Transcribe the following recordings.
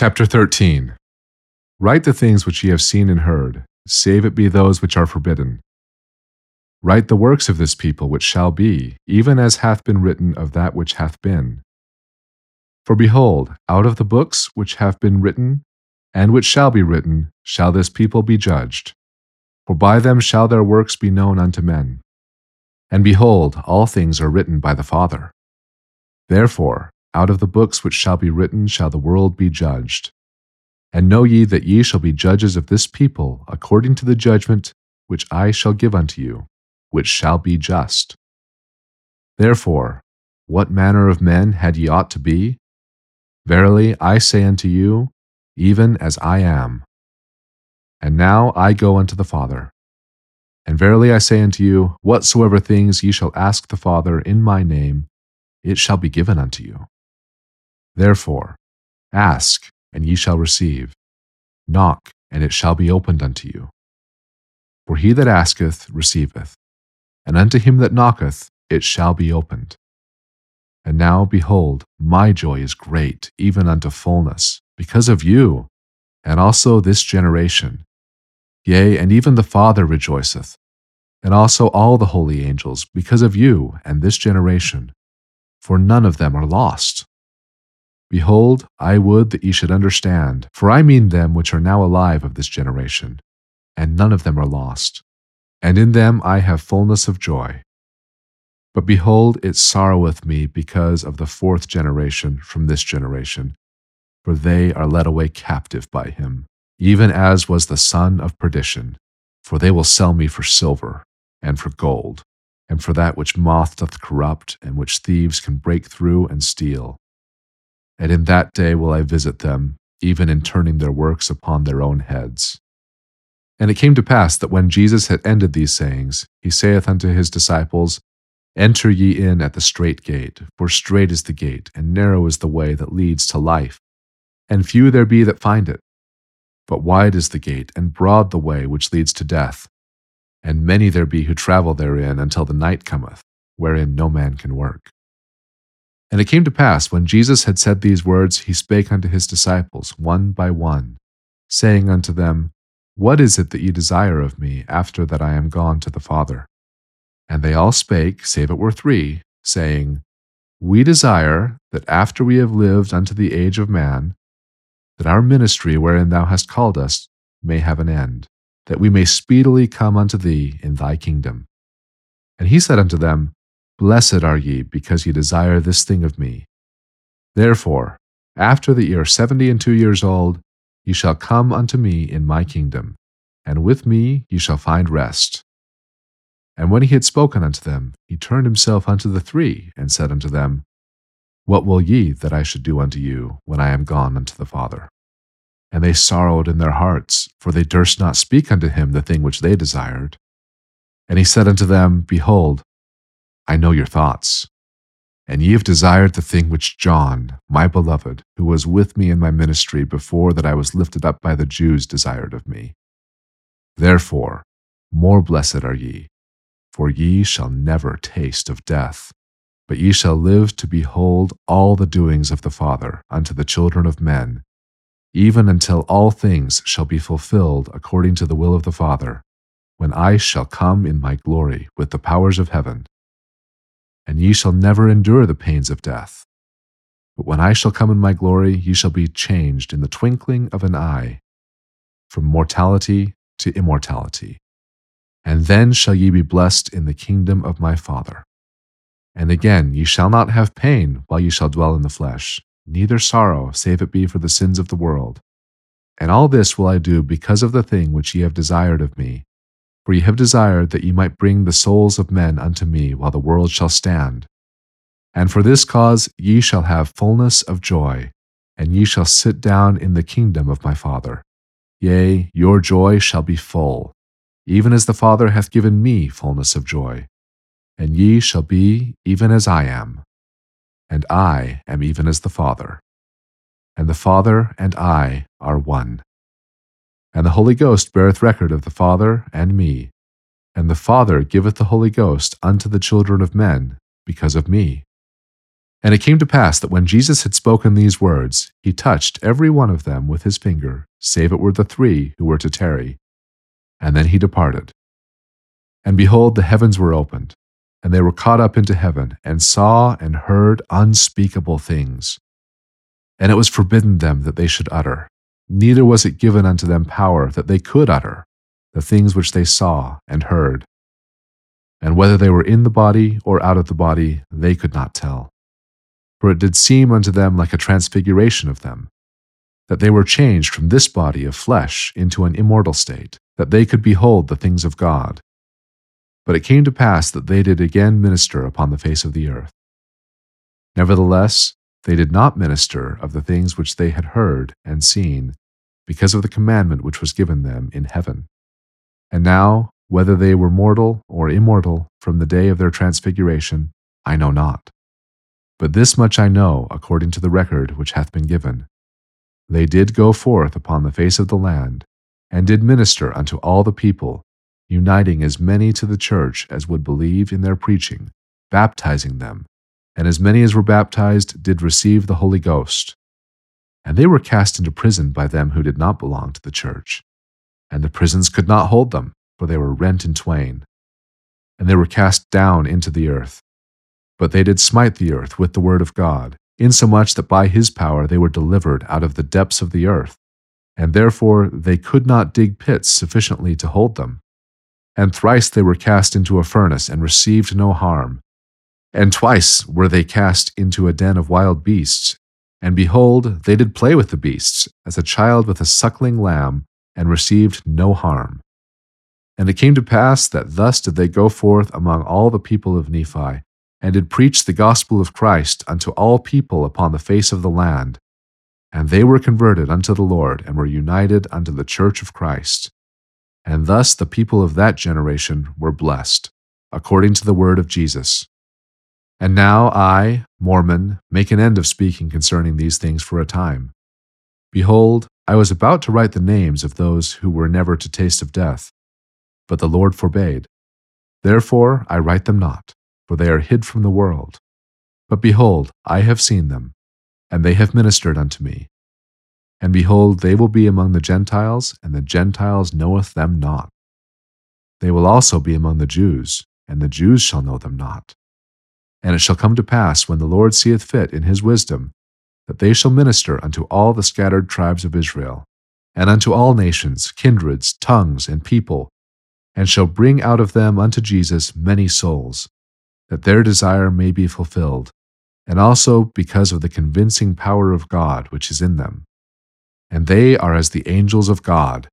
Chapter 13 Write the things which ye have seen and heard, save it be those which are forbidden. Write the works of this people which shall be, even as hath been written of that which hath been. For behold, out of the books which have been written, and which shall be written, shall this people be judged. For by them shall their works be known unto men. And behold, all things are written by the Father. Therefore, out of the books which shall be written shall the world be judged. And know ye that ye shall be judges of this people according to the judgment which I shall give unto you, which shall be just. Therefore, what manner of men had ye ought to be? Verily I say unto you, even as I am. And now I go unto the Father. And verily I say unto you, whatsoever things ye shall ask the Father in my name, it shall be given unto you. Therefore, ask, and ye shall receive. Knock, and it shall be opened unto you. For he that asketh receiveth, and unto him that knocketh it shall be opened. And now, behold, my joy is great, even unto fullness, because of you, and also this generation. Yea, and even the Father rejoiceth, and also all the holy angels, because of you and this generation. For none of them are lost Behold, I would that ye should understand, for I mean them which are now alive of this generation, and none of them are lost, and in them I have fullness of joy. But behold, it sorroweth me because of the fourth generation from this generation, for they are led away captive by him, even as was the son of perdition. For they will sell me for silver, and for gold, and for that which moth doth corrupt, and which thieves can break through and steal and in that day will I visit them, even in turning their works upon their own heads. And it came to pass that when Jesus had ended these sayings, he saith unto his disciples, Enter ye in at the strait gate, for strait is the gate, and narrow is the way that leads to life, and few there be that find it. But wide is the gate, and broad the way which leads to death, and many there be who travel therein until the night cometh, wherein no man can work. And it came to pass, when Jesus had said these words, he spake unto his disciples one by one, saying unto them, What is it that ye desire of me after that I am gone to the Father? And they all spake, save it were three, saying, We desire that after we have lived unto the age of man, that our ministry wherein thou hast called us may have an end, that we may speedily come unto thee in thy kingdom. And he said unto them, Blessed are ye, because ye desire this thing of me. Therefore, after that ye are seventy and two years old, ye shall come unto me in my kingdom, and with me ye shall find rest. And when he had spoken unto them, he turned himself unto the three, and said unto them, What will ye that I should do unto you when I am gone unto the Father? And they sorrowed in their hearts, for they durst not speak unto him the thing which they desired. And he said unto them, Behold, I know your thoughts. And ye have desired the thing which John, my beloved, who was with me in my ministry before that I was lifted up by the Jews, desired of me. Therefore, more blessed are ye, for ye shall never taste of death, but ye shall live to behold all the doings of the Father unto the children of men, even until all things shall be fulfilled according to the will of the Father, when I shall come in my glory with the powers of heaven and ye shall never endure the pains of death. But when I shall come in my glory, ye shall be changed in the twinkling of an eye, from mortality to immortality. And then shall ye be blessed in the kingdom of my Father. And again, ye shall not have pain while ye shall dwell in the flesh, neither sorrow, save it be for the sins of the world. And all this will I do because of the thing which ye have desired of me, for ye have desired that ye might bring the souls of men unto me while the world shall stand. And for this cause ye shall have fullness of joy, and ye shall sit down in the kingdom of my Father. Yea, your joy shall be full, even as the Father hath given me fullness of joy. And ye shall be even as I am, and I am even as the Father. And the Father and I are one. And the Holy Ghost beareth record of the Father and me. And the Father giveth the Holy Ghost unto the children of men because of me. And it came to pass that when Jesus had spoken these words, he touched every one of them with his finger, save it were the three who were to tarry. And then he departed. And behold, the heavens were opened, and they were caught up into heaven, and saw and heard unspeakable things. And it was forbidden them that they should utter, neither was it given unto them power that they could utter the things which they saw and heard. And whether they were in the body or out of the body, they could not tell for it did seem unto them like a transfiguration of them, that they were changed from this body of flesh into an immortal state, that they could behold the things of God. But it came to pass that they did again minister upon the face of the earth. Nevertheless, they did not minister of the things which they had heard and seen, because of the commandment which was given them in heaven. And now, whether they were mortal or immortal from the day of their transfiguration, I know not. But this much I know according to the record which hath been given. They did go forth upon the face of the land, and did minister unto all the people, uniting as many to the church as would believe in their preaching, baptizing them, and as many as were baptized did receive the Holy Ghost. And they were cast into prison by them who did not belong to the church. And the prisons could not hold them, for they were rent in twain. And they were cast down into the earth but they did smite the earth with the word of God, insomuch that by his power they were delivered out of the depths of the earth, and therefore they could not dig pits sufficiently to hold them. And thrice they were cast into a furnace and received no harm. And twice were they cast into a den of wild beasts. And behold, they did play with the beasts, as a child with a suckling lamb, and received no harm. And it came to pass that thus did they go forth among all the people of Nephi, and did preach the gospel of Christ unto all people upon the face of the land. And they were converted unto the Lord, and were united unto the church of Christ. And thus the people of that generation were blessed, according to the word of Jesus. And now I, Mormon, make an end of speaking concerning these things for a time. Behold, I was about to write the names of those who were never to taste of death, but the Lord forbade. Therefore I write them not for they are hid from the world. But behold, I have seen them, and they have ministered unto me. And behold, they will be among the Gentiles, and the Gentiles knoweth them not. They will also be among the Jews, and the Jews shall know them not. And it shall come to pass, when the Lord seeth fit in his wisdom, that they shall minister unto all the scattered tribes of Israel, and unto all nations, kindreds, tongues, and people, and shall bring out of them unto Jesus many souls that their desire may be fulfilled, and also because of the convincing power of God which is in them. And they are as the angels of God,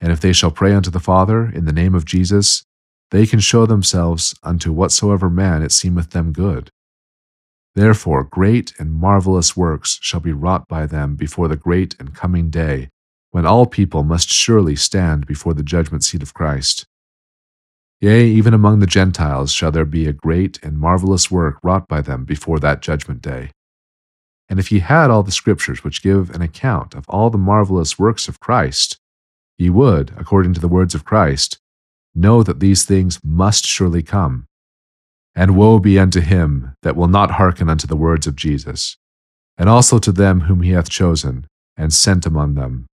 and if they shall pray unto the Father in the name of Jesus, they can show themselves unto whatsoever man it seemeth them good. Therefore, great and marvelous works shall be wrought by them before the great and coming day, when all people must surely stand before the judgment seat of Christ. Yea, even among the Gentiles shall there be a great and marvelous work wrought by them before that judgment day. And if ye had all the scriptures which give an account of all the marvelous works of Christ, ye would, according to the words of Christ, know that these things must surely come. And woe be unto him that will not hearken unto the words of Jesus, and also to them whom he hath chosen, and sent among them.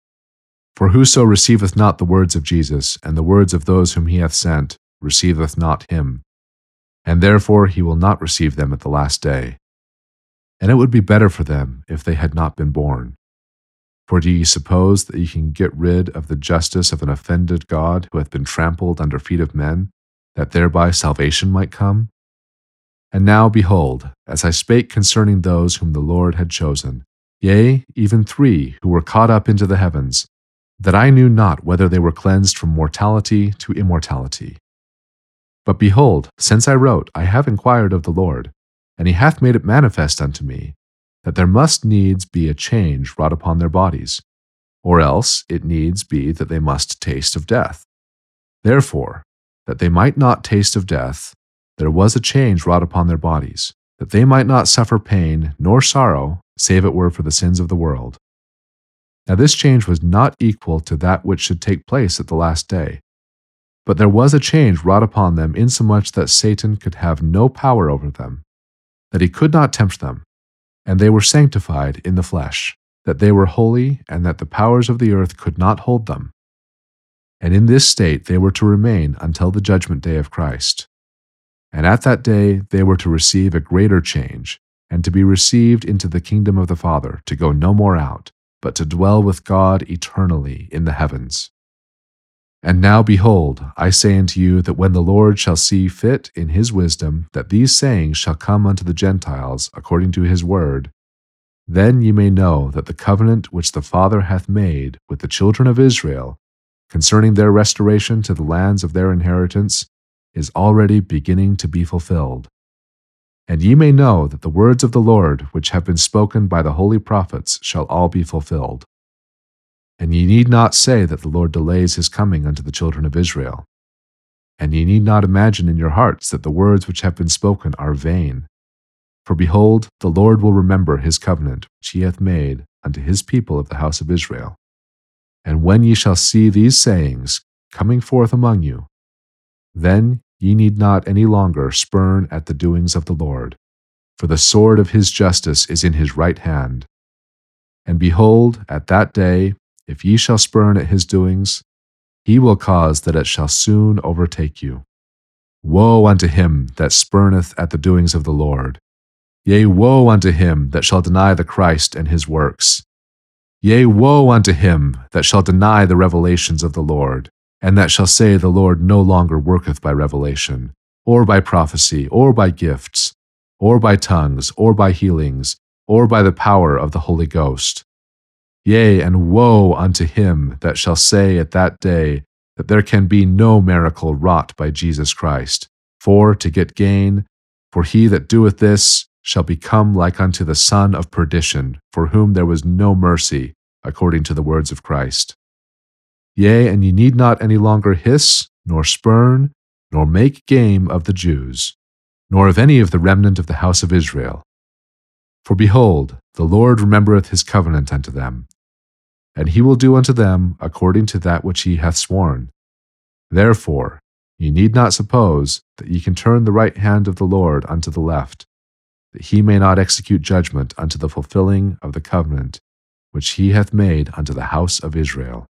For whoso receiveth not the words of Jesus, and the words of those whom he hath sent, receiveth not him, and therefore he will not receive them at the last day. And it would be better for them if they had not been born. For do ye suppose that ye can get rid of the justice of an offended God who hath been trampled under feet of men, that thereby salvation might come? And now, behold, as I spake concerning those whom the Lord had chosen, yea, even three who were caught up into the heavens, that I knew not whether they were cleansed from mortality to immortality. But behold, since I wrote, I have inquired of the Lord, and he hath made it manifest unto me, that there must needs be a change wrought upon their bodies, or else it needs be that they must taste of death. Therefore, that they might not taste of death, there was a change wrought upon their bodies, that they might not suffer pain nor sorrow, save it were for the sins of the world. Now, this change was not equal to that which should take place at the last day but there was a change wrought upon them, insomuch that Satan could have no power over them, that he could not tempt them, And they were sanctified in the flesh, that they were holy, and that the powers of the earth could not hold them. And in this state they were to remain until the judgment day of Christ. And at that day they were to receive a greater change, and to be received into the kingdom of the Father, to go no more out, but to dwell with God eternally in the heavens. And now behold, I say unto you that when the Lord shall see fit in his wisdom that these sayings shall come unto the Gentiles according to his word, then ye may know that the covenant which the Father hath made with the children of Israel concerning their restoration to the lands of their inheritance is already beginning to be fulfilled. And ye may know that the words of the Lord which have been spoken by the holy prophets shall all be fulfilled. And ye need not say that the Lord delays his coming unto the children of Israel. And ye need not imagine in your hearts that the words which have been spoken are vain. For behold, the Lord will remember his covenant which he hath made unto his people of the house of Israel. And when ye shall see these sayings coming forth among you, then ye need not any longer spurn at the doings of the Lord, for the sword of his justice is in his right hand. And behold, at that day, if ye shall spurn at his doings, he will cause that it shall soon overtake you. Woe unto him that spurneth at the doings of the Lord! Yea, woe unto him that shall deny the Christ and his works! Yea, woe unto him that shall deny the revelations of the Lord! and that shall say the Lord no longer worketh by revelation, or by prophecy, or by gifts, or by tongues, or by healings, or by the power of the Holy Ghost. Yea, and woe unto him that shall say at that day that there can be no miracle wrought by Jesus Christ, for to get gain, for he that doeth this shall become like unto the son of perdition, for whom there was no mercy, according to the words of Christ. Yea, and ye need not any longer hiss, nor spurn, nor make game of the Jews, nor of any of the remnant of the house of Israel. For behold, the Lord remembereth his covenant unto them, and he will do unto them according to that which he hath sworn. Therefore, ye need not suppose that ye can turn the right hand of the Lord unto the left, that he may not execute judgment unto the fulfilling of the covenant which he hath made unto the house of Israel.